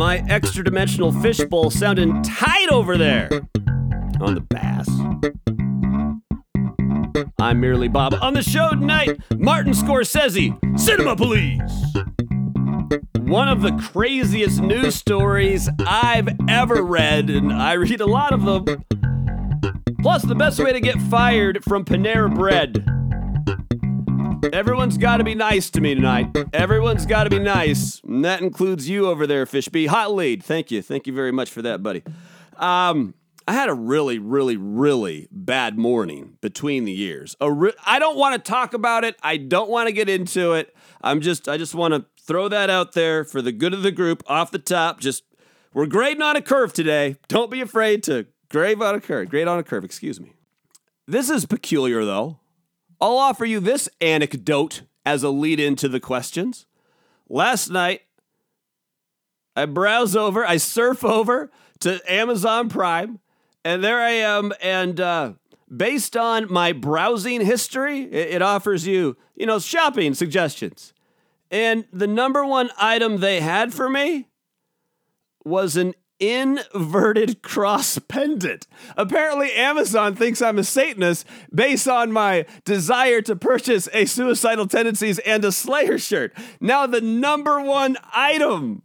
my extra dimensional fishbowl sounding tight over there on the bass. I'm merely Bob. On the show tonight, Martin Scorsese, Cinema Police. One of the craziest news stories I've ever read, and I read a lot of them. Plus, the best way to get fired from Panera Bread. Everyone's got to be nice to me tonight. Everyone's got to be nice. And that includes you over there, Fishby. Hot lead. Thank you. Thank you very much for that, buddy. Um, I had a really, really, really bad morning between the years. A re- I don't want to talk about it. I don't want to get into it. I'm just, I just want to throw that out there for the good of the group off the top. Just, we're grading on a curve today. Don't be afraid to grade on a curve. Grade on a curve, excuse me. This is peculiar, though. I'll offer you this anecdote as a lead into the questions. Last night, I browse over, I surf over to Amazon Prime, and there I am. And uh, based on my browsing history, it, it offers you, you know, shopping suggestions. And the number one item they had for me was an inverted cross pendant. Apparently, Amazon thinks I'm a Satanist based on my desire to purchase a Suicidal Tendencies and a Slayer shirt. Now, the number one item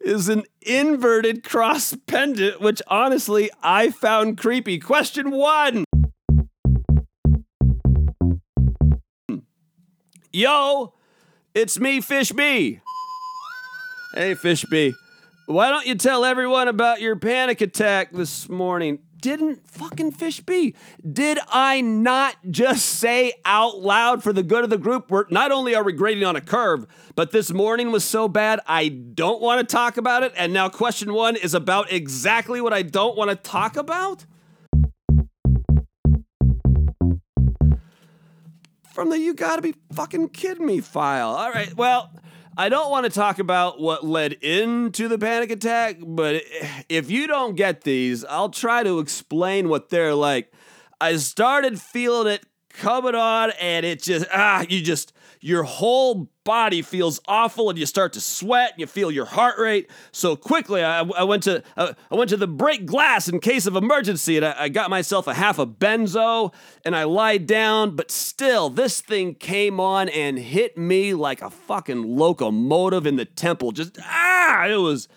is an inverted cross pendant, which honestly I found creepy. Question one. Yo, it's me, Fish B. Hey, Fish B. Why don't you tell everyone about your panic attack this morning? Didn't fucking Fish be? Did I not just say out loud for the good of the group? We're not only are we grading on a curve, but this morning was so bad I don't want to talk about it. And now question one is about exactly what I don't want to talk about. From the you gotta be fucking kidding me file. All right, well. I don't want to talk about what led into the panic attack, but if you don't get these, I'll try to explain what they're like. I started feeling it coming on, and it just, ah, you just, your whole body feels awful and you start to sweat and you feel your heart rate. So quickly i, I went to uh, i went to the break glass in case of emergency and I, I got myself a half a benzo and i lied down but still this thing came on and hit me like a fucking locomotive in the temple. Just ah it was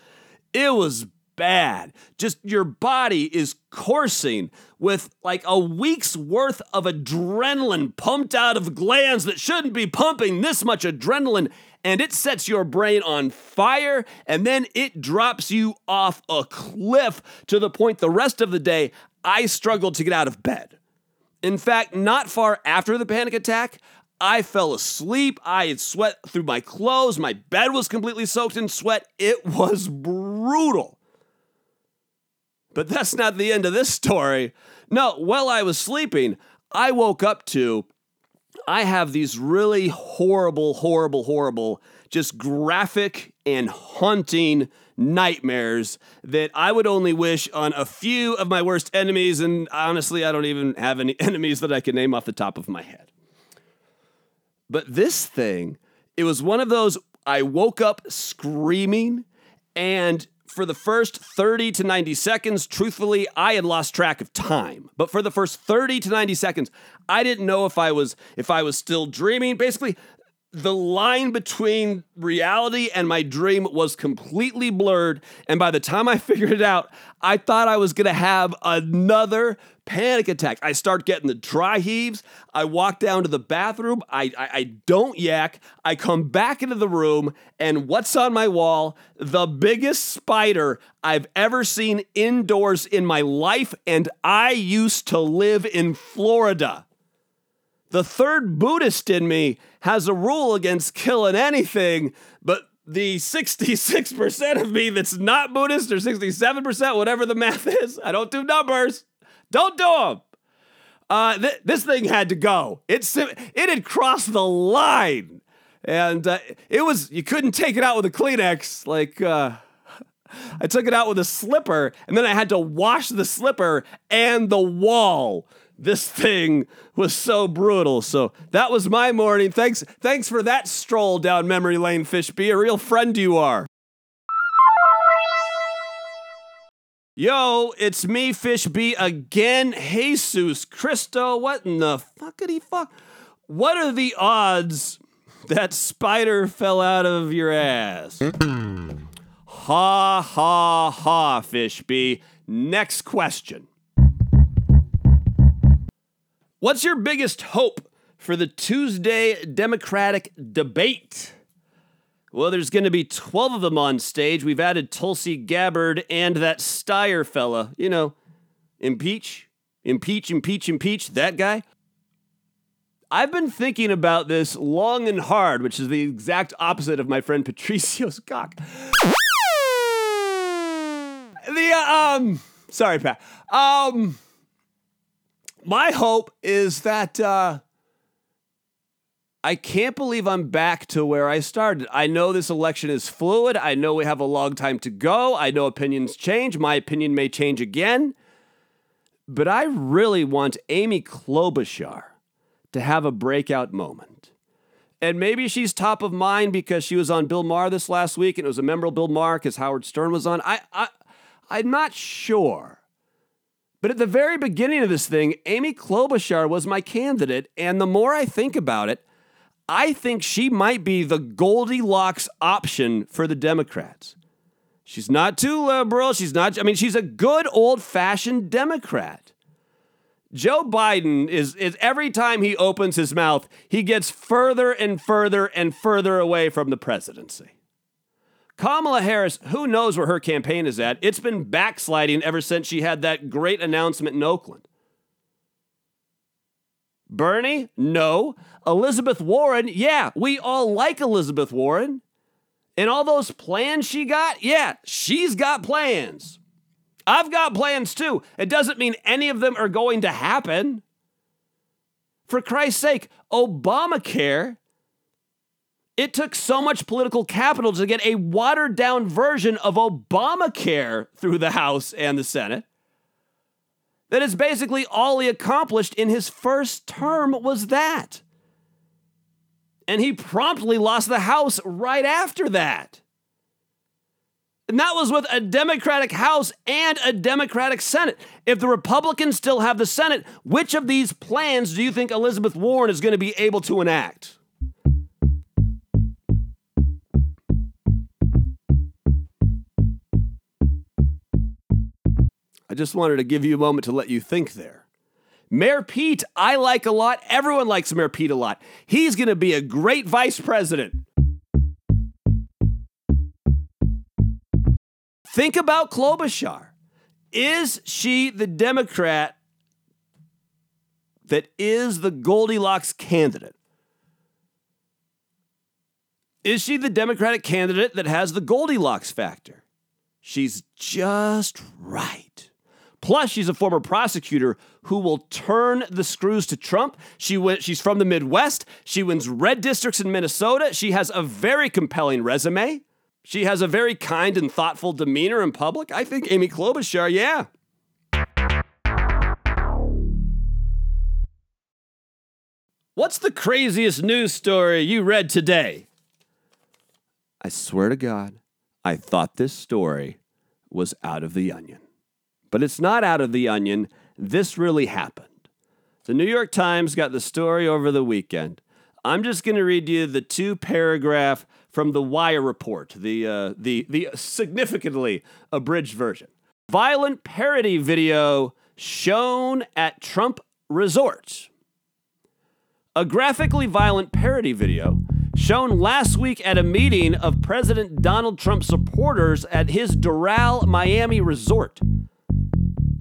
it was bad. Just your body is coursing with like a week's worth of adrenaline pumped out of glands that shouldn't be pumping this much adrenaline. And it sets your brain on fire, and then it drops you off a cliff to the point the rest of the day I struggled to get out of bed. In fact, not far after the panic attack, I fell asleep. I had sweat through my clothes. My bed was completely soaked in sweat. It was brutal. But that's not the end of this story. No, while I was sleeping, I woke up to I have these really horrible, horrible, horrible, just graphic and haunting nightmares that I would only wish on a few of my worst enemies. And honestly, I don't even have any enemies that I can name off the top of my head. But this thing, it was one of those I woke up screaming and for the first 30 to 90 seconds, truthfully, I had lost track of time. But for the first 30 to 90 seconds, I didn't know if I was if I was still dreaming. Basically, the line between reality and my dream was completely blurred. And by the time I figured it out, I thought I was gonna have another panic attack. I start getting the dry heaves. I walk down to the bathroom. I, I, I don't yak. I come back into the room, and what's on my wall? The biggest spider I've ever seen indoors in my life. And I used to live in Florida. The third Buddhist in me has a rule against killing anything, but the 66% of me that's not Buddhist or 67%, whatever the math is, I don't do numbers. Don't do them. Uh, th- this thing had to go. It, it had crossed the line. And uh, it was, you couldn't take it out with a Kleenex. Like, uh, I took it out with a slipper, and then I had to wash the slipper and the wall this thing was so brutal. So that was my morning. Thanks, thanks for that stroll down memory lane, Fish. Be a real friend you are. Yo, it's me, Fish B again. Jesus Christo, what in the fuckity fuck? What are the odds that spider fell out of your ass? ha ha ha, Fish B. Next question. What's your biggest hope for the Tuesday Democratic debate? Well, there's going to be 12 of them on stage. We've added Tulsi Gabbard and that Steyer fella. You know, impeach, impeach, impeach, impeach, that guy. I've been thinking about this long and hard, which is the exact opposite of my friend Patricio's cock. the, uh, um, sorry, Pat. Um, my hope is that, uh, I can't believe I'm back to where I started. I know this election is fluid. I know we have a long time to go. I know opinions change. My opinion may change again. But I really want Amy Klobuchar to have a breakout moment. And maybe she's top of mind because she was on Bill Maher this last week and it was a memorable Bill Maher because Howard Stern was on. I, I, I'm not sure. But at the very beginning of this thing, Amy Klobuchar was my candidate. And the more I think about it, I think she might be the Goldilocks option for the Democrats. She's not too liberal. She's not, I mean, she's a good old fashioned Democrat. Joe Biden is, is every time he opens his mouth, he gets further and further and further away from the presidency. Kamala Harris, who knows where her campaign is at? It's been backsliding ever since she had that great announcement in Oakland. Bernie? No. Elizabeth Warren? Yeah, we all like Elizabeth Warren. And all those plans she got? Yeah, she's got plans. I've got plans too. It doesn't mean any of them are going to happen. For Christ's sake, Obamacare, it took so much political capital to get a watered down version of Obamacare through the House and the Senate. That is basically all he accomplished in his first term was that. And he promptly lost the House right after that. And that was with a Democratic House and a Democratic Senate. If the Republicans still have the Senate, which of these plans do you think Elizabeth Warren is going to be able to enact? Just wanted to give you a moment to let you think there. Mayor Pete, I like a lot. Everyone likes Mayor Pete a lot. He's going to be a great vice president. Think about Klobuchar. Is she the Democrat that is the Goldilocks candidate? Is she the Democratic candidate that has the Goldilocks factor? She's just right. Plus, she's a former prosecutor who will turn the screws to Trump. She went, she's from the Midwest. She wins red districts in Minnesota. She has a very compelling resume. She has a very kind and thoughtful demeanor in public. I think Amy Klobuchar, yeah. What's the craziest news story you read today? I swear to God, I thought this story was out of the onion. But it's not out of the onion. This really happened. The New York Times got the story over the weekend. I'm just going to read you the two paragraph from the Wire report, the, uh, the, the significantly abridged version. Violent parody video shown at Trump resort. A graphically violent parody video shown last week at a meeting of President Donald Trump supporters at his Doral, Miami resort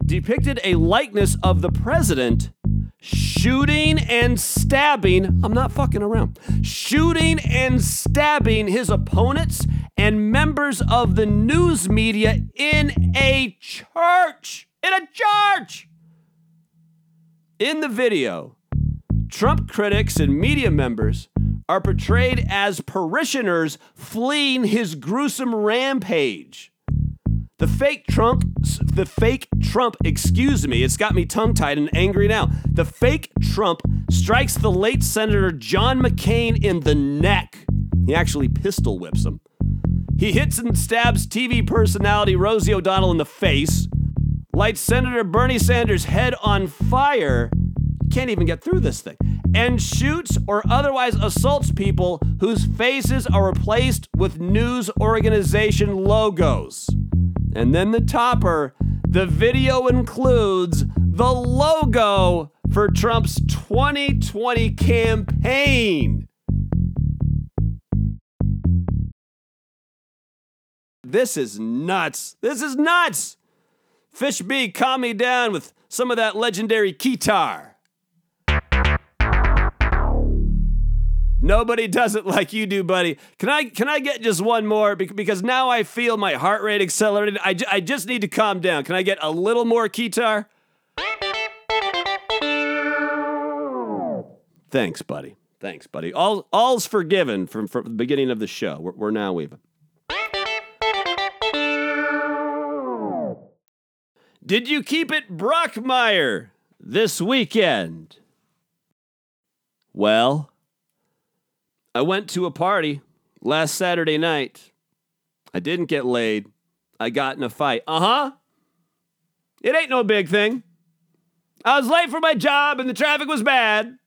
depicted a likeness of the president shooting and stabbing, I'm not fucking around, shooting and stabbing his opponents and members of the news media in a church. In a church! In the video, Trump critics and media members are portrayed as parishioners fleeing his gruesome rampage. The fake Trump, the fake Trump, excuse me, it's got me tongue tied and angry now. The fake Trump strikes the late Senator John McCain in the neck. He actually pistol whips him. He hits and stabs TV personality Rosie O'Donnell in the face. lights Senator Bernie Sanders' head on fire, can't even get through this thing, and shoots or otherwise assaults people whose faces are replaced with news organization logos. And then the topper, the video includes the logo for Trump's 2020 campaign. This is nuts. This is nuts. Fish B, calm me down with some of that legendary keytar. Nobody does it like you do, buddy. Can I can I get just one more because now I feel my heart rate accelerated. I, I just need to calm down. Can I get a little more keytar? Thanks, buddy. Thanks, buddy. All all's forgiven from, from the beginning of the show. We're, we're now even. Did you keep it Brockmire this weekend? Well, I went to a party last Saturday night. I didn't get laid. I got in a fight. Uh huh. It ain't no big thing. I was late for my job and the traffic was bad.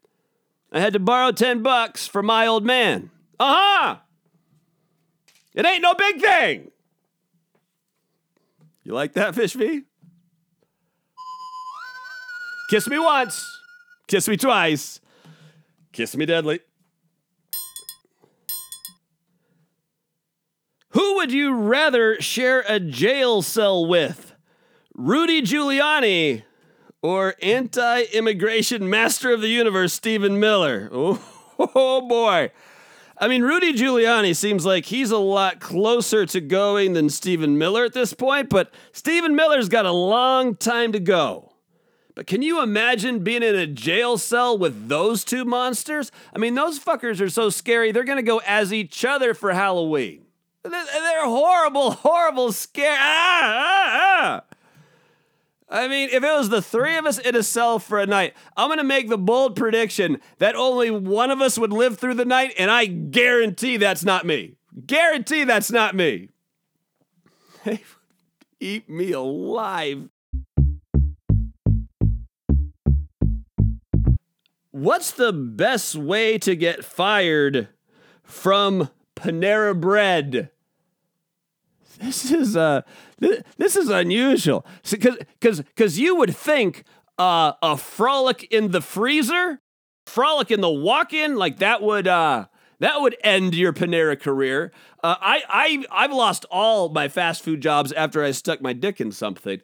I had to borrow 10 bucks from my old man. Uh huh. It ain't no big thing. You like that, Fish V? Kiss me once, kiss me twice, kiss me deadly. Who would you rather share a jail cell with? Rudy Giuliani or anti immigration master of the universe, Stephen Miller? Oh, oh, boy. I mean, Rudy Giuliani seems like he's a lot closer to going than Stephen Miller at this point, but Stephen Miller's got a long time to go. But can you imagine being in a jail cell with those two monsters? I mean, those fuckers are so scary, they're gonna go as each other for Halloween. They're horrible, horrible, scare. Ah, ah, ah. I mean, if it was the three of us in a cell for a night, I'm going to make the bold prediction that only one of us would live through the night, and I guarantee that's not me. Guarantee that's not me. They would eat me alive. What's the best way to get fired from Panera Bread? This is uh this is unusual because because because you would think uh, a frolic in the freezer, frolic in the walk-in, like that would uh that would end your Panera career. Uh, I I I've lost all my fast food jobs after I stuck my dick in something.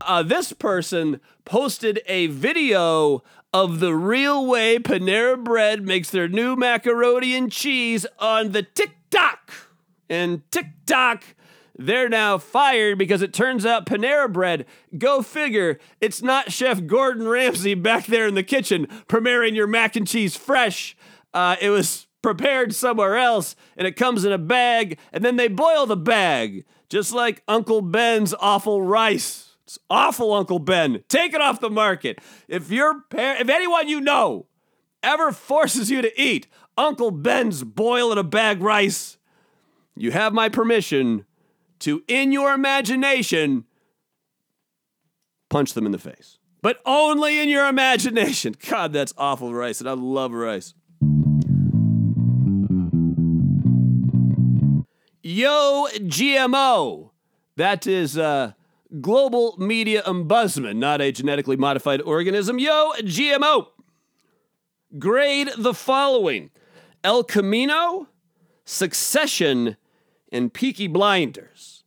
Uh, this person posted a video of the real way Panera Bread makes their new macaroni and cheese on the TikTok. And TikTok, they're now fired because it turns out Panera Bread, go figure, it's not Chef Gordon Ramsay back there in the kitchen preparing your mac and cheese fresh. Uh, it was prepared somewhere else and it comes in a bag and then they boil the bag, just like Uncle Ben's awful rice. It's awful, Uncle Ben. Take it off the market. If your par- if anyone you know ever forces you to eat Uncle Ben's boil in a bag rice, you have my permission to, in your imagination, punch them in the face. But only in your imagination. God, that's awful rice, and I love rice. Yo, GMO. That is uh, Global Media Ombudsman, not a genetically modified organism. Yo, GMO. Grade the following El Camino, Succession, and Peaky Blinders.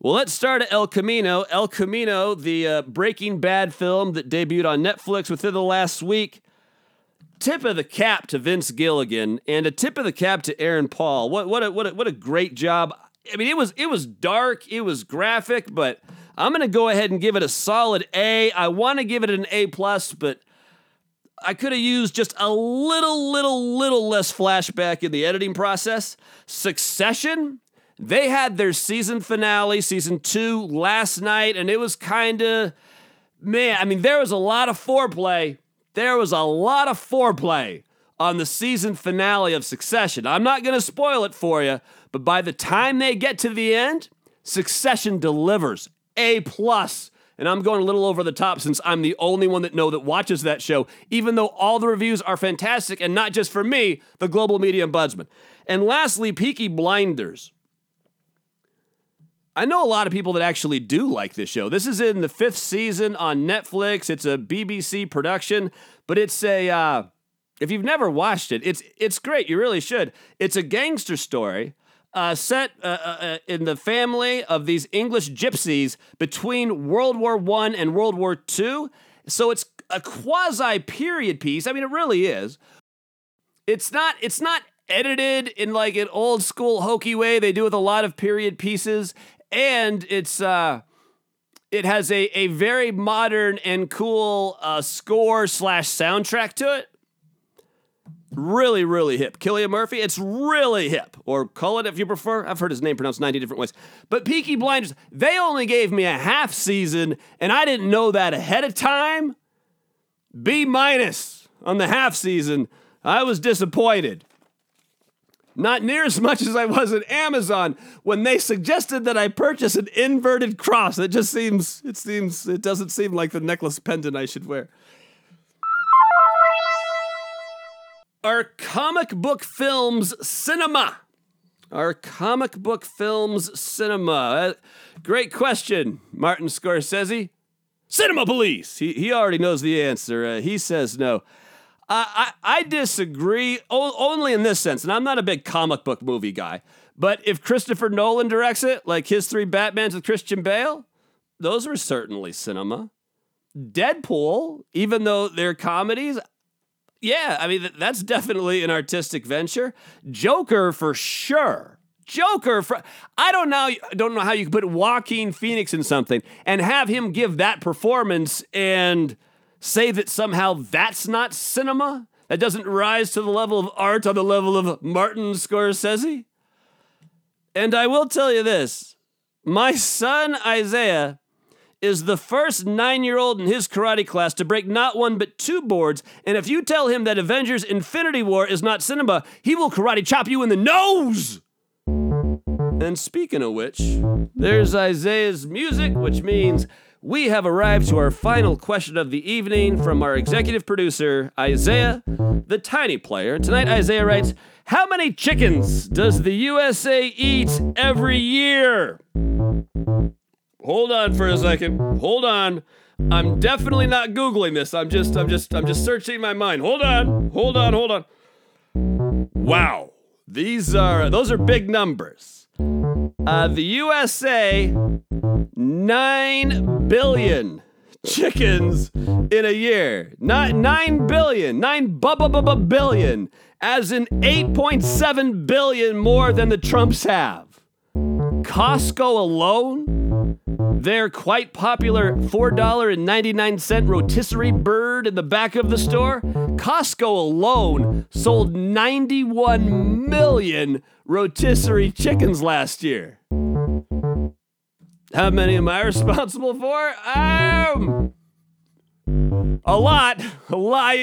Well, let's start at El Camino. El Camino, the uh, Breaking Bad film that debuted on Netflix within the last week. Tip of the cap to Vince Gilligan and a tip of the cap to Aaron Paul. What what a, what a, what a great job. I mean, it was it was dark, it was graphic, but I'm gonna go ahead and give it a solid A. I want to give it an A plus, but I could have used just a little, little, little less flashback in the editing process. Succession, they had their season finale, season two, last night, and it was kind of man. I mean, there was a lot of foreplay. There was a lot of foreplay on the season finale of Succession. I'm not to spoil it for you, but by the time they get to the end, Succession delivers. A plus. And I'm going a little over the top since I'm the only one that know that watches that show, even though all the reviews are fantastic and not just for me, the global media ombudsman. And lastly, Peaky Blinders. I know a lot of people that actually do like this show. This is in the fifth season on Netflix. It's a BBC production, but it's a uh, if you've never watched it, it's it's great. You really should. It's a gangster story uh, set uh, uh, uh in the family of these English gypsies between World War One and World War Two. So it's a quasi period piece. I mean, it really is. It's not. It's not edited in like an old school hokey way they do with a lot of period pieces and it's uh it has a, a very modern and cool uh, score slash soundtrack to it. Really, really hip. Cillian Murphy, it's really hip. Or call it if you prefer. I've heard his name pronounced 90 different ways. But Peaky Blinders, they only gave me a half season, and I didn't know that ahead of time. B minus on the half season. I was disappointed. Not near as much as I was at Amazon when they suggested that I purchase an inverted cross. It just seems, it seems, it doesn't seem like the necklace pendant I should wear. Are comic book films cinema? Are comic book films cinema? Uh, great question, Martin Scorsese. Cinema police. He, he already knows the answer. Uh, he says no. I, I disagree o- only in this sense, and I'm not a big comic book movie guy, but if Christopher Nolan directs it, like his three Batmans with Christian Bale, those were certainly cinema. Deadpool, even though they're comedies, yeah, I mean, that's definitely an artistic venture. Joker, for sure. Joker, for, I don't know, don't know how you could put Joaquin Phoenix in something and have him give that performance and say that somehow that's not cinema? That doesn't rise to the level of art on the level of Martin Scorsese? And I will tell you this my son Isaiah is the first nine year old in his karate class to break not one but two boards. And if you tell him that Avengers Infinity War is not cinema, he will karate chop you in the nose! And speaking of which, there's Isaiah's music, which means we have arrived to our final question of the evening from our executive producer, Isaiah, the tiny player. Tonight, Isaiah writes How many chickens does the USA eat every year? Hold on for a second. Hold on. I'm definitely not googling this. I'm just I'm just I'm just searching my mind. Hold on. Hold on. Hold on. Wow. These are those are big numbers. Uh, the USA, 9 billion chickens in a year. Not 9 billion, 9 billion, as in 8.7 billion more than the Trumps have. Costco alone, their quite popular $4.99 rotisserie bird in the back of the store, Costco alone sold 91 million rotisserie chickens last year. How many am I responsible for? Um, a lot, a lot.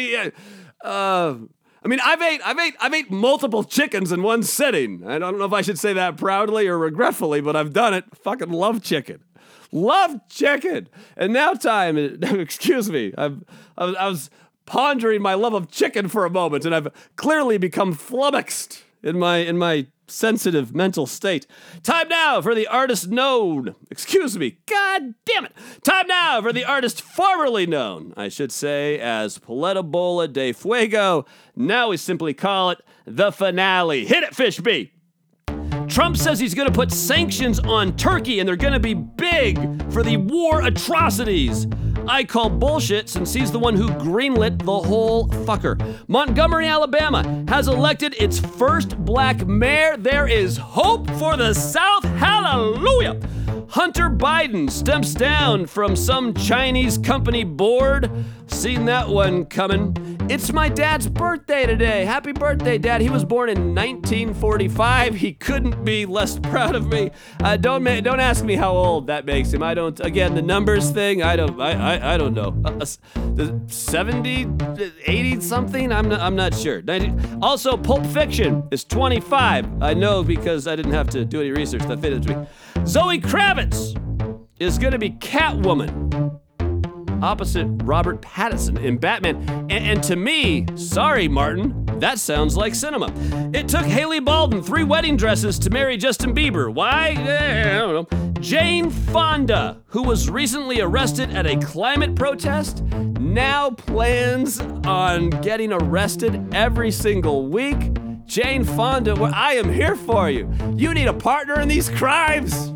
Uh, I mean, I've ate, I've ate, I've ate multiple chickens in one sitting. I don't know if I should say that proudly or regretfully, but I've done it. Fucking love chicken, love chicken. And now time, excuse me, I've, I was, I was pondering my love of chicken for a moment, and I've clearly become flummoxed in my in my sensitive mental state. Time now for the artist known. Excuse me. God damn it. Time now for the artist formerly known, I should say, as Paleta Bola de Fuego. Now we simply call it the finale. Hit it, Fishby. Trump says he's going to put sanctions on Turkey and they're going to be big for the war atrocities. I call bullshit since he's the one who greenlit the whole fucker. Montgomery, Alabama has elected its first black mayor. There is hope for the South. Hallelujah! Hunter Biden steps down from some Chinese company board. Seen that one coming. It's my dad's birthday today. Happy birthday, Dad. He was born in 1945. He couldn't be less proud of me. Uh, don't ma- don't ask me how old that makes him. I don't. Again, the numbers thing. I don't. I I, I don't know. Uh, uh, 70, 80 something. I'm not. I'm not sure. 90, also, Pulp Fiction is 25. I know because I didn't have to do any research. That fitted to me. Zoe Kravitz is going to be Catwoman opposite Robert Pattinson in Batman. And, and, to me, sorry, Martin, that sounds like cinema. It took Hailey Baldwin three wedding dresses to marry Justin Bieber. Why? Eh, I don't know. Jane Fonda, who was recently arrested at a climate protest, now plans on getting arrested every single week. Jane Fonda, well, I am here for you. You need a partner in these crimes.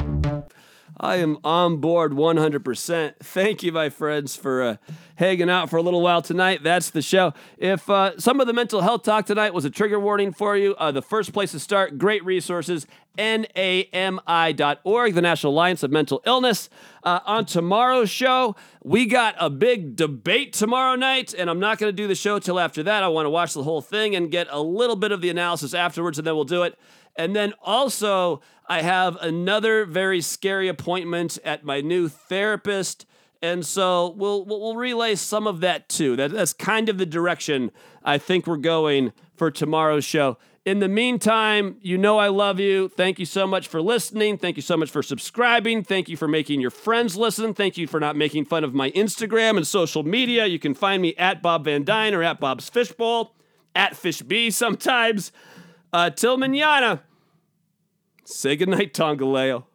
I am on board 100%. Thank you, my friends, for uh, hanging out for a little while tonight. That's the show. If uh, some of the mental health talk tonight was a trigger warning for you, uh, the first place to start, great resources, NAMI.org, the National Alliance of Mental Illness. Uh, on tomorrow's show, we got a big debate tomorrow night, and I'm not going to do the show till after that. I want to watch the whole thing and get a little bit of the analysis afterwards, and then we'll do it. And then also, I have another very scary appointment at my new therapist. And so we'll we'll relay some of that too. That, that's kind of the direction I think we're going for tomorrow's show. In the meantime, you know I love you. Thank you so much for listening. Thank you so much for subscribing. Thank you for making your friends listen. Thank you for not making fun of my Instagram and social media. You can find me at Bob Van Dyne or at Bob's Fishbowl, at Fishb sometimes. Uh, till manana. Say goodnight, Tongaleo.